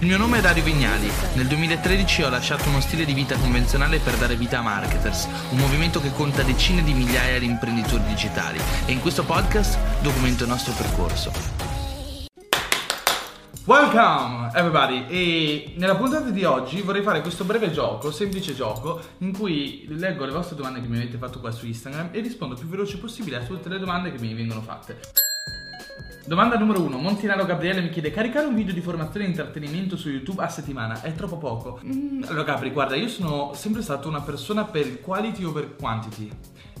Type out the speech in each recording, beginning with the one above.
Il mio nome è Dario Vignali. Nel 2013 ho lasciato uno stile di vita convenzionale per dare vita a Marketers, un movimento che conta decine di migliaia di imprenditori digitali e in questo podcast documento il nostro percorso. Welcome everybody! E nella puntata di oggi vorrei fare questo breve gioco, semplice gioco, in cui leggo le vostre domande che mi avete fatto qua su Instagram e rispondo più veloce possibile a tutte le domande che mi vengono fatte. Domanda numero 1. Montinaro Gabriele mi chiede: caricare un video di formazione e intrattenimento su YouTube a settimana è troppo poco? Mm, allora, Gabri, guarda, io sono sempre stato una persona per quality over quantity.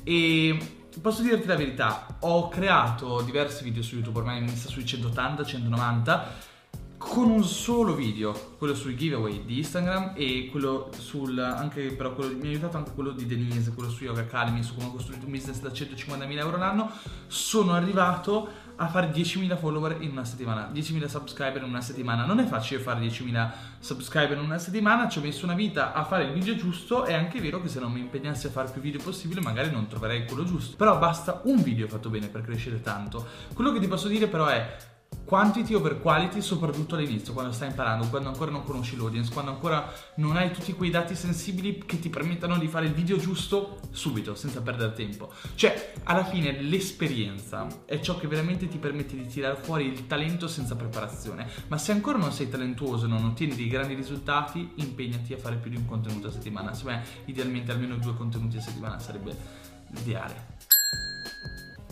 E posso dirti la verità: ho creato diversi video su YouTube, ormai mi sta sui 180, 190 con un solo video, quello sui giveaway di Instagram e quello sul anche però quello, mi ha aiutato anche quello di Denise, quello su Yoga Academy, su come ho costruito un business da 150.000 euro l'anno, sono arrivato a fare 10.000 follower in una settimana, 10.000 subscriber in una settimana. Non è facile fare 10.000 subscriber in una settimana, ci ho messo una vita a fare il video giusto, è anche vero che se non mi impegnassi a fare più video possibile magari non troverei quello giusto. Però basta un video fatto bene per crescere tanto. Quello che ti posso dire però è quantity over quality, soprattutto all'inizio, quando stai imparando, quando ancora non conosci l'audience, quando ancora non hai tutti quei dati sensibili che ti permettano di fare il video giusto subito, senza perdere tempo. Cioè, alla fine l'esperienza è ciò che veramente ti permette di tirare fuori il talento senza preparazione. Ma se ancora non sei talentuoso e non ottieni dei grandi risultati, impegnati a fare più di un contenuto a settimana. Secondo me, idealmente almeno due contenuti a settimana sarebbe l'ideale.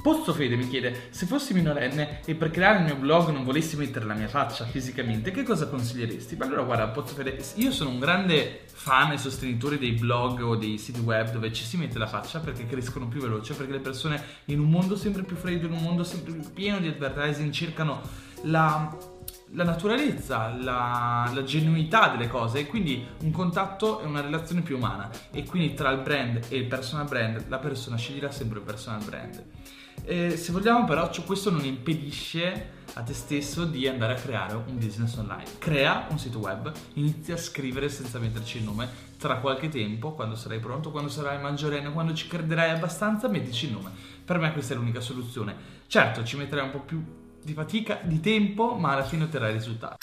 Pozzo Fede mi chiede, se fossi minorenne e per creare il mio blog non volessi mettere la mia faccia fisicamente, che cosa consiglieresti? Beh, allora guarda, Pozzo Fede, io sono un grande fan e sostenitore dei blog o dei siti web dove ci si mette la faccia perché crescono più veloce, perché le persone in un mondo sempre più freddo, in un mondo sempre più pieno di advertising cercano la la naturalezza, la, la, genuinità delle cose e quindi un contatto è una relazione più umana e quindi tra il brand e il personal brand la persona sceglierà sempre il personal brand. Eh, se vogliamo però questo non impedisce a te stesso di andare a creare un business online. Crea un sito web, inizia a scrivere senza metterci il nome. Tra qualche tempo, quando sarai pronto, quando sarai maggiorenne, quando ci crederai abbastanza, mettici il nome. Per me questa è l'unica soluzione. Certo, ci metterai un po' più di fatica, di tempo, ma alla fine otterrai risultati.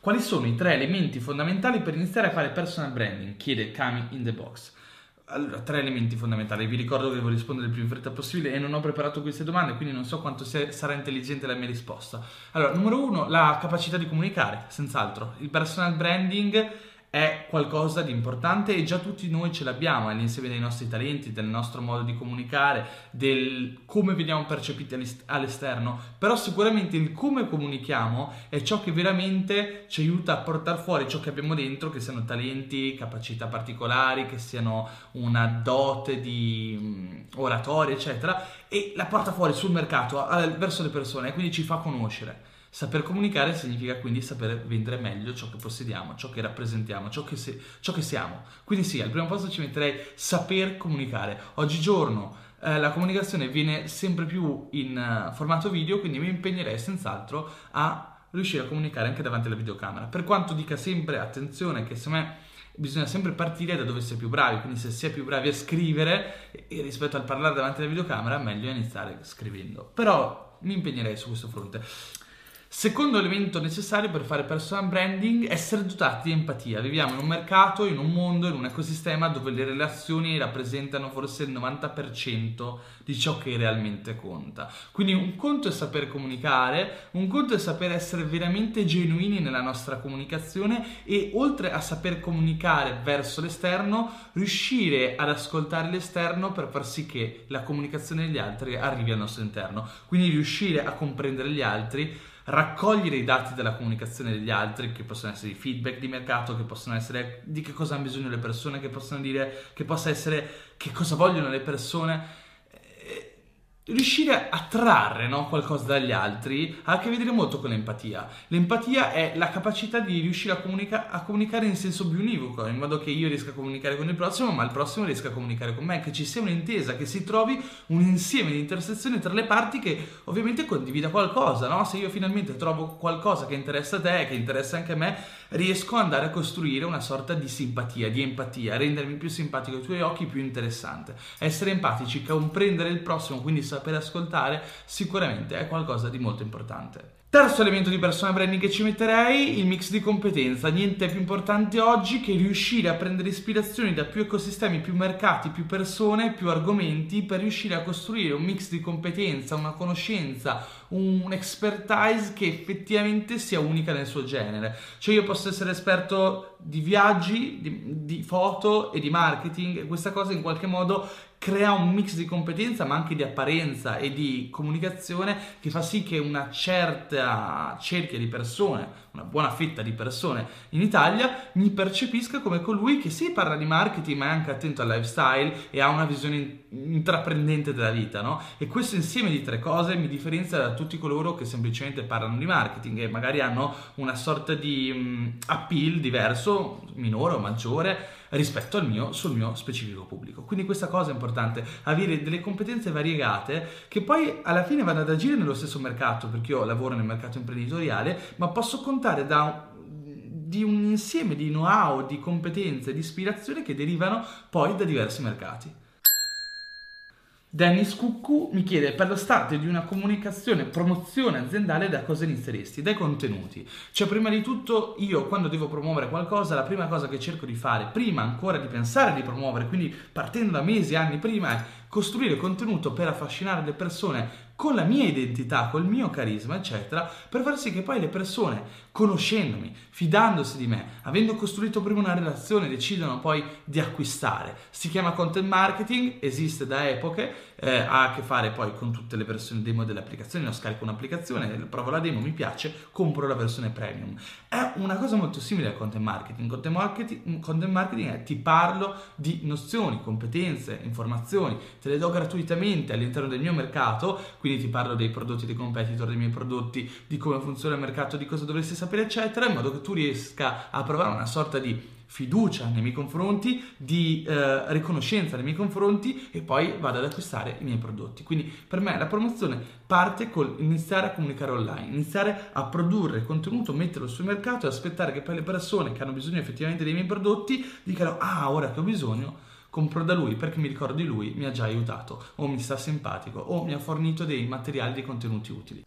Quali sono i tre elementi fondamentali per iniziare a fare personal branding? Chiede Kami in the box. Allora, tre elementi fondamentali. Vi ricordo che devo rispondere il più in fretta possibile e non ho preparato queste domande, quindi non so quanto sarà intelligente la mia risposta. Allora, numero uno, la capacità di comunicare, senz'altro. Il personal branding è qualcosa di importante e già tutti noi ce l'abbiamo, è l'insieme dei nostri talenti, del nostro modo di comunicare, del come veniamo percepiti all'esterno, però sicuramente il come comunichiamo è ciò che veramente ci aiuta a portare fuori ciò che abbiamo dentro, che siano talenti, capacità particolari, che siano una dote di mm, oratoria, eccetera, e la porta fuori sul mercato verso le persone e quindi ci fa conoscere. Saper comunicare significa quindi saper vendere meglio ciò che possediamo, ciò che rappresentiamo, ciò che, se, ciò che siamo. Quindi sì, al primo posto ci metterei saper comunicare. Oggigiorno eh, la comunicazione viene sempre più in uh, formato video, quindi mi impegnerei senz'altro a riuscire a comunicare anche davanti alla videocamera. Per quanto dica sempre attenzione che secondo me bisogna sempre partire da dove si è più bravi, quindi se si è più bravi a scrivere e rispetto al parlare davanti alla videocamera, meglio iniziare scrivendo. Però mi impegnerei su questo fronte. Secondo elemento necessario per fare personal branding, essere dotati di empatia. Viviamo in un mercato, in un mondo, in un ecosistema dove le relazioni rappresentano forse il 90% di ciò che realmente conta. Quindi un conto è saper comunicare, un conto è saper essere veramente genuini nella nostra comunicazione e oltre a saper comunicare verso l'esterno, riuscire ad ascoltare l'esterno per far sì che la comunicazione degli altri arrivi al nostro interno. Quindi riuscire a comprendere gli altri raccogliere i dati della comunicazione degli altri, che possono essere i feedback di mercato, che possono essere di che cosa hanno bisogno le persone, che possono dire che possa essere che cosa vogliono le persone riuscire a trarre no, qualcosa dagli altri ha a che vedere molto con l'empatia. L'empatia è la capacità di riuscire a, comunica- a, comunicare in senso più univoco, in modo che io riesca a comunicare con il prossimo, ma il prossimo riesca a comunicare con me, che ci sia un'intesa, che si trovi un insieme di intersezioni tra le parti che ovviamente condivida qualcosa. No? Se io finalmente trovo qualcosa che interessa a te, che interessa anche a me, riesco ad andare a costruire una sorta di simpatia, di empatia, rendermi più simpatico ai tuoi occhi, più interessante. Essere empatici, comprendere il prossimo, quindi saper ascoltare, sicuramente è qualcosa di molto importante. Terzo elemento di personal branding che ci metterei, il mix di competenza. Niente più importante oggi che riuscire a prendere ispirazioni da più ecosistemi, più mercati, più persone, più argomenti per riuscire a costruire un mix di competenza, una conoscenza, un expertise che effettivamente sia unica nel suo genere. Cioè io posso essere esperto di viaggi, di, di foto e di marketing questa cosa in qualche modo crea un mix di competenza ma anche di apparenza e di comunicazione che fa sì che una certa cerchia di persone, una buona fetta di persone in Italia mi percepisca come colui che sì parla di marketing ma è anche attento al lifestyle e ha una visione intraprendente della vita, no? E questo insieme di tre cose mi differenzia da tutti coloro che semplicemente parlano di marketing e magari hanno una sorta di um, appeal diverso, minore o maggiore rispetto al mio sul mio specifico pubblico. Quindi questa cosa è importante, avere delle competenze variegate che poi alla fine vanno ad agire nello stesso mercato, perché io lavoro nel mercato imprenditoriale, ma posso contare da di un insieme di know-how, di competenze, di ispirazione che derivano poi da diversi mercati. Dennis Cuccu mi chiede per lo start di una comunicazione, promozione aziendale da cosa inizieresti? Dai contenuti. Cioè prima di tutto io quando devo promuovere qualcosa la prima cosa che cerco di fare prima ancora di pensare di promuovere, quindi partendo da mesi, anni prima è costruire contenuto per affascinare le persone con la mia identità, col mio carisma, eccetera, per far sì che poi le persone, conoscendomi, fidandosi di me, avendo costruito prima una relazione, decidano poi di acquistare. Si chiama content marketing, esiste da epoche, eh, ha a che fare poi con tutte le versioni demo delle applicazioni, no, scarico un'applicazione, provo la demo, mi piace, compro la versione premium. È una cosa molto simile al content marketing. Content marketing, content marketing è ti parlo di nozioni, competenze, informazioni, te le do gratuitamente all'interno del mio mercato, quindi ti parlo dei prodotti dei competitor, dei miei prodotti, di come funziona il mercato, di cosa dovresti sapere, eccetera, in modo che tu riesca a provare una sorta di fiducia nei miei confronti, di eh, riconoscenza nei miei confronti e poi vado ad acquistare i miei prodotti. Quindi per me la promozione parte con iniziare a comunicare online, iniziare a produrre contenuto, metterlo sul mercato e aspettare che poi le persone che hanno bisogno effettivamente dei miei prodotti dicano ah ora che ho bisogno compro da lui perché mi ricordo di lui, mi ha già aiutato, o mi sta simpatico, o mi ha fornito dei materiali, dei contenuti utili.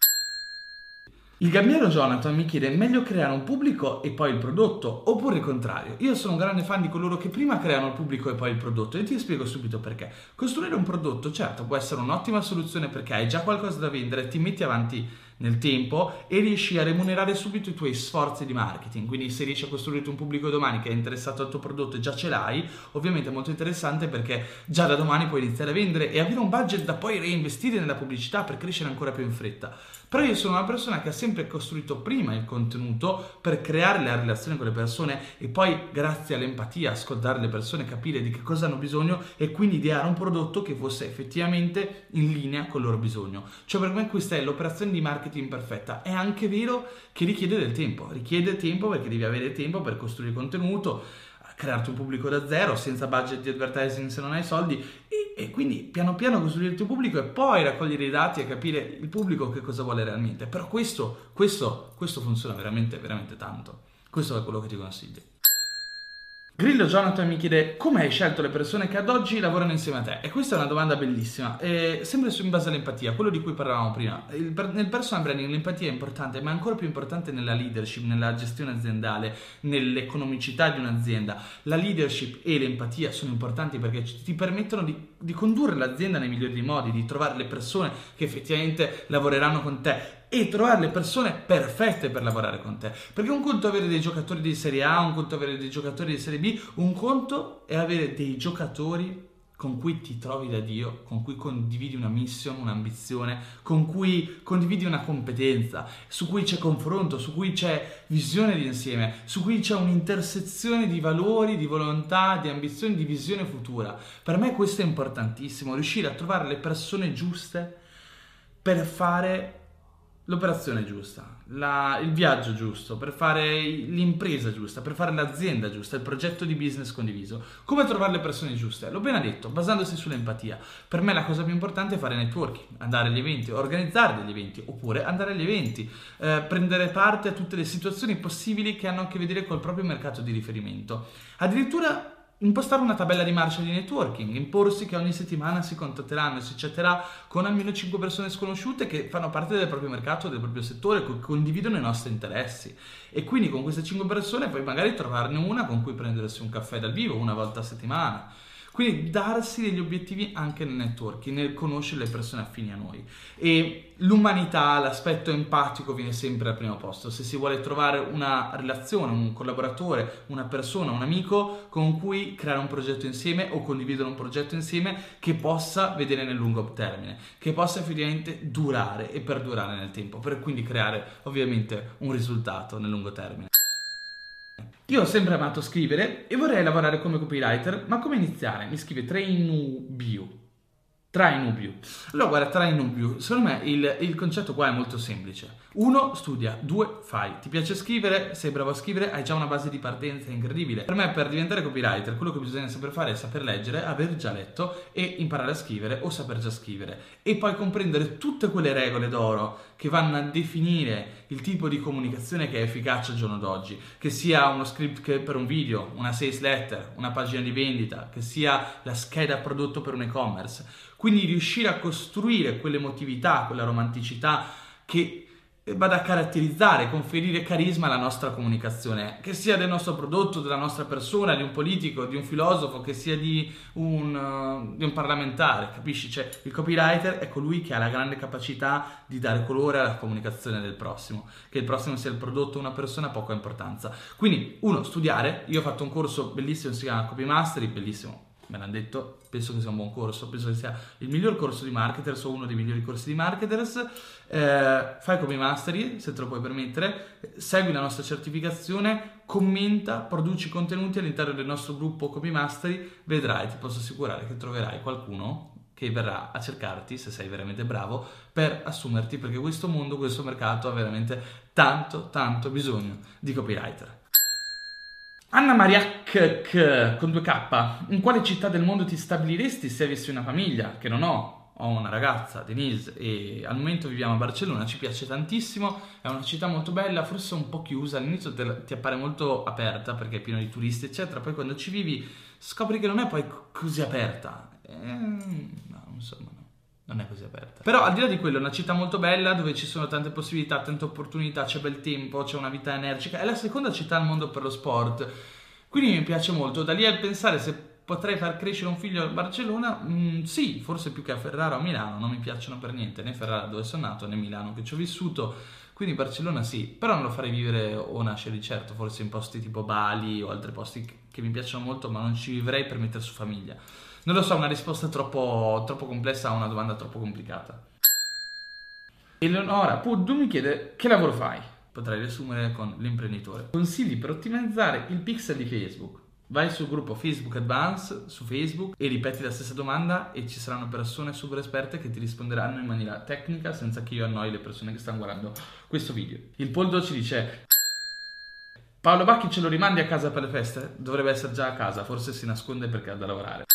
Il gabbiano Jonathan mi chiede: è meglio creare un pubblico e poi il prodotto, oppure il contrario? Io sono un grande fan di coloro che prima creano il pubblico e poi il prodotto, e ti spiego subito perché. Costruire un prodotto, certo, può essere un'ottima soluzione perché hai già qualcosa da vendere, ti metti avanti nel tempo e riesci a remunerare subito i tuoi sforzi di marketing. Quindi se riesci a costruirti un pubblico domani che è interessato al tuo prodotto e già ce l'hai, ovviamente è molto interessante perché già da domani puoi iniziare a vendere e avere un budget da poi reinvestire nella pubblicità per crescere ancora più in fretta. Però io sono una persona che ha sempre costruito prima il contenuto per creare la relazione con le persone e poi grazie all'empatia ascoltare le persone, capire di che cosa hanno bisogno e quindi ideare un prodotto che fosse effettivamente in linea con il loro bisogno. Cioè per me questa è l'operazione di marketing perfetta. È anche vero che richiede del tempo, richiede tempo perché devi avere tempo per costruire contenuto crearti un pubblico da zero senza budget di advertising se non hai soldi e, quindi piano piano costruire il tuo pubblico e poi raccogliere i dati e capire il pubblico che cosa vuole realmente però questo, questo, questo funziona veramente veramente tanto questo è quello che ti consiglio Grillo Jonathan mi chiede come hai scelto le persone che ad oggi lavorano insieme a te? E questa è una domanda bellissima, e sempre in base all'empatia, quello di cui parlavamo prima. Il, nel personal branding l'empatia è importante, ma è ancora più importante nella leadership, nella gestione aziendale, nell'economicità di un'azienda. La leadership e l'empatia sono importanti perché ti permettono di, di condurre l'azienda nei migliori modi, di trovare le persone che effettivamente lavoreranno con te e trovare le persone perfette per lavorare con te. Perché un conto è avere dei giocatori di Serie A, un conto è avere dei giocatori di Serie B, un conto è avere dei giocatori con cui ti trovi da Dio, con cui condividi una mission, un'ambizione, con cui condividi una competenza, su cui c'è confronto, su cui c'è visione di insieme, su cui c'è un'intersezione di valori, di volontà, di ambizioni, di visione futura. Per me questo è importantissimo, riuscire a trovare le persone giuste per fare l'operazione giusta, la, il viaggio giusto, per fare l'impresa giusta, per fare l'azienda giusta, il progetto di business condiviso. Come trovare le persone giuste? L'ho appena detto, basandosi sull'empatia. Per me la cosa più importante è fare networking, andare agli eventi, organizzare degli eventi, oppure andare agli eventi, eh, prendere parte a tutte le situazioni possibili che hanno a che vedere col proprio mercato di riferimento. Addirittura impostare una tabella di marcia di networking, imporsi che ogni settimana si contatteranno e si chatterà con almeno 5 persone sconosciute che fanno parte del proprio mercato, del proprio settore, che condividono i nostri interessi. E quindi con queste 5 persone poi magari trovarne una con cui prendersi un caffè dal vivo una volta a settimana quindi darsi degli obiettivi anche nel networking, nel conoscere le persone affini a noi. E l'umanità, l'aspetto empatico viene sempre al primo posto. Se si vuole trovare una relazione, un collaboratore, una persona, un amico con cui creare un progetto insieme o condividere un progetto insieme che possa vedere nel lungo termine, che possa effettivamente durare e perdurare nel tempo, per quindi creare ovviamente un risultato nel lungo termine. Io ho sempre amato scrivere e vorrei lavorare come copywriter, ma come iniziare? Mi scrive Trainubio. Trainubio. Allora, guarda, Trainubio, secondo me il, il concetto qua è molto semplice. Uno, studia. Due, fai. Ti piace scrivere? Sei bravo a scrivere? Hai già una base di partenza incredibile. Per me, per diventare copywriter, quello che bisogna sempre fare è saper leggere, aver già letto e imparare a scrivere o saper già scrivere. E poi comprendere tutte quelle regole d'oro che vanno a definire il tipo di comunicazione che è efficace al giorno d'oggi. Che sia uno script per un video, una sales letter, una pagina di vendita, che sia la scheda prodotto per un e-commerce. Quindi riuscire a costruire quell'emotività, quella romanticità che vada a caratterizzare, conferire carisma alla nostra comunicazione, che sia del nostro prodotto, della nostra persona, di un politico, di un filosofo, che sia di un, uh, di un parlamentare, capisci? Cioè, il copywriter è colui che ha la grande capacità di dare colore alla comunicazione del prossimo, che il prossimo sia il prodotto o una persona ha poca importanza. Quindi, uno, studiare, io ho fatto un corso bellissimo, si chiama Copy Mastery, bellissimo, me l'hanno detto, penso che sia un buon corso, penso che sia il miglior corso di marketers o uno dei migliori corsi di marketers. Eh, fai come mastery, se te lo puoi permettere, segui la nostra certificazione, commenta, produci contenuti all'interno del nostro gruppo come mastery, vedrai, ti posso assicurare che troverai qualcuno che verrà a cercarti, se sei veramente bravo, per assumerti, perché questo mondo, questo mercato ha veramente tanto, tanto bisogno di copywriter. Anna Maria K, con due K, in quale città del mondo ti stabiliresti se avessi una famiglia? Che non ho, ho una ragazza, Denise, e al momento viviamo a Barcellona, ci piace tantissimo, è una città molto bella, forse un po' chiusa, all'inizio ti appare molto aperta perché è pieno di turisti, eccetera, poi quando ci vivi scopri che non è poi così aperta. Eh, no, insomma, non è così aperta. Però al di là di quello è una città molto bella dove ci sono tante possibilità, tante opportunità, c'è bel tempo, c'è una vita energica, è la seconda città al mondo per lo sport. Quindi mi piace molto, da lì al pensare se potrei far crescere un figlio a Barcellona, mh, mm, sì, forse più che a Ferrara o a Milano, non mi piacciono per niente né Ferrara dove sono nato né Milano che ci ho vissuto, quindi Barcellona sì, però non lo farei vivere o nascere di certo, forse in posti tipo Bali o altri posti che mi piacciono molto, ma non ci vivrei per mettere su famiglia. Non lo so, una risposta troppo, troppo complessa a una domanda troppo complicata. Eleonora Puddu mi chiede che lavoro fai? Potrei riassumere con l'imprenditore. Consigli per ottimizzare il pixel di Facebook. Vai sul gruppo Facebook Advance su Facebook e ripeti la stessa domanda e ci saranno persone super esperte che ti risponderanno in maniera tecnica senza che io annoi le persone che stanno guardando questo video. Il Poldo ci dice Paolo Bacchi ce lo rimandi a casa per le feste? Dovrebbe essere già a casa, forse si nasconde perché ha da lavorare.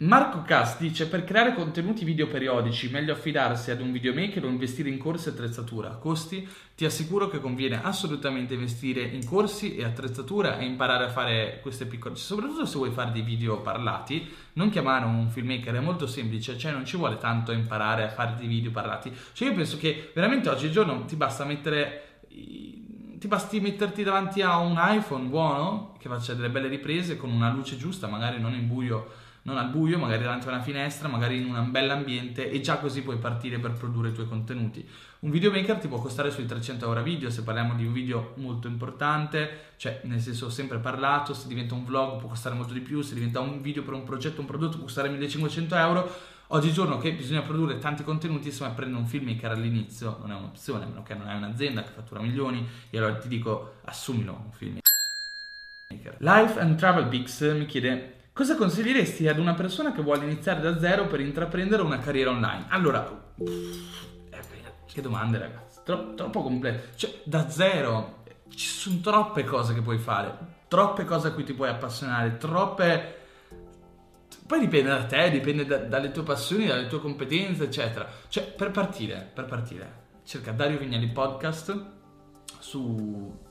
Marco Cass dice per creare contenuti video periodici meglio affidarsi ad un videomaker o investire in corsi e attrezzatura. Costi? Ti assicuro che conviene assolutamente investire in corsi e attrezzatura e imparare a fare queste piccole... Soprattutto se vuoi fare dei video parlati, non chiamare un filmmaker, è molto semplice, cioè non ci vuole tanto imparare a fare dei video parlati. Cioè io penso che veramente oggigiorno ti basta mettere ti basti metterti davanti a un iPhone buono che faccia delle belle riprese con una luce giusta, magari non in buio non al buio, magari davanti a una finestra, magari in un bell'ambiente e già così puoi partire per produrre i tuoi contenuti. Un videomaker ti può costare sui 300 euro a video, se parliamo di un video molto importante, cioè nel senso sempre parlato, se diventa un vlog può costare molto di più, se diventa un video per un progetto, un prodotto può costare 1500 euro. Oggigiorno che bisogna produrre tanti contenuti, insomma prendere un filmmaker all'inizio non è un'opzione, a meno che non hai un'azienda che fattura milioni e allora ti dico assumilo un filmmaker. Life and Travel Pix mi chiede Cosa consiglieresti ad una persona che vuole iniziare da zero per intraprendere una carriera online? Allora, eh, che domande ragazzi, Tro- troppo complete. Cioè, da zero ci sono troppe cose che puoi fare, troppe cose a cui ti puoi appassionare, troppe... Poi dipende da te, dipende da, dalle tue passioni, dalle tue competenze, eccetera. Cioè, per partire, per partire, cerca Dario Vignali Podcast su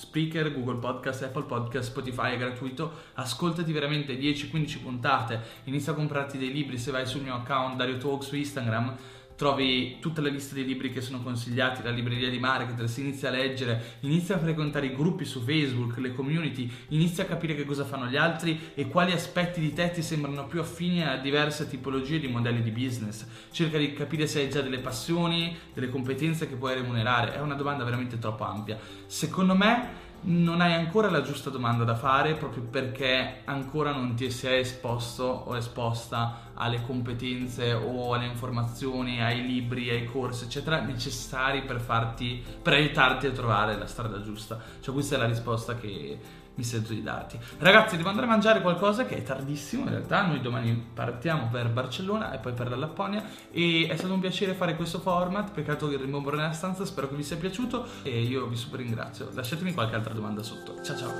Spreaker, Google Podcast, Apple Podcast, Spotify è gratuito. Ascoltati veramente 10-15 puntate. Inizia a comprarti dei libri se vai sul mio account Dario Talk su Instagram trovi tutta la lista dei libri che sono consigliati, la libreria di marketer, si inizia a leggere, inizia a frequentare i gruppi su Facebook, le community, inizia a capire che cosa fanno gli altri e quali aspetti di te ti sembrano più affini a diverse tipologie di modelli di business. Cerca di capire se hai già delle passioni, delle competenze che puoi remunerare. È una domanda veramente troppo ampia. Secondo me non hai ancora la giusta domanda da fare proprio perché ancora non ti sei esposto o esposta alle competenze o alle informazioni, ai libri, ai corsi, eccetera, necessari per farti, per aiutarti a trovare la strada giusta. Cioè questa è la risposta che mi sento di darti. Ragazzi, devo andare a mangiare qualcosa che è tardissimo in realtà. Noi domani partiamo per Barcellona e poi per la Lapponia. E è stato un piacere fare questo format. Peccato che rimombo nella stanza. Spero che vi sia piaciuto. E io vi super ringrazio. Lasciatemi qualche altra domanda sotto. Ciao ciao.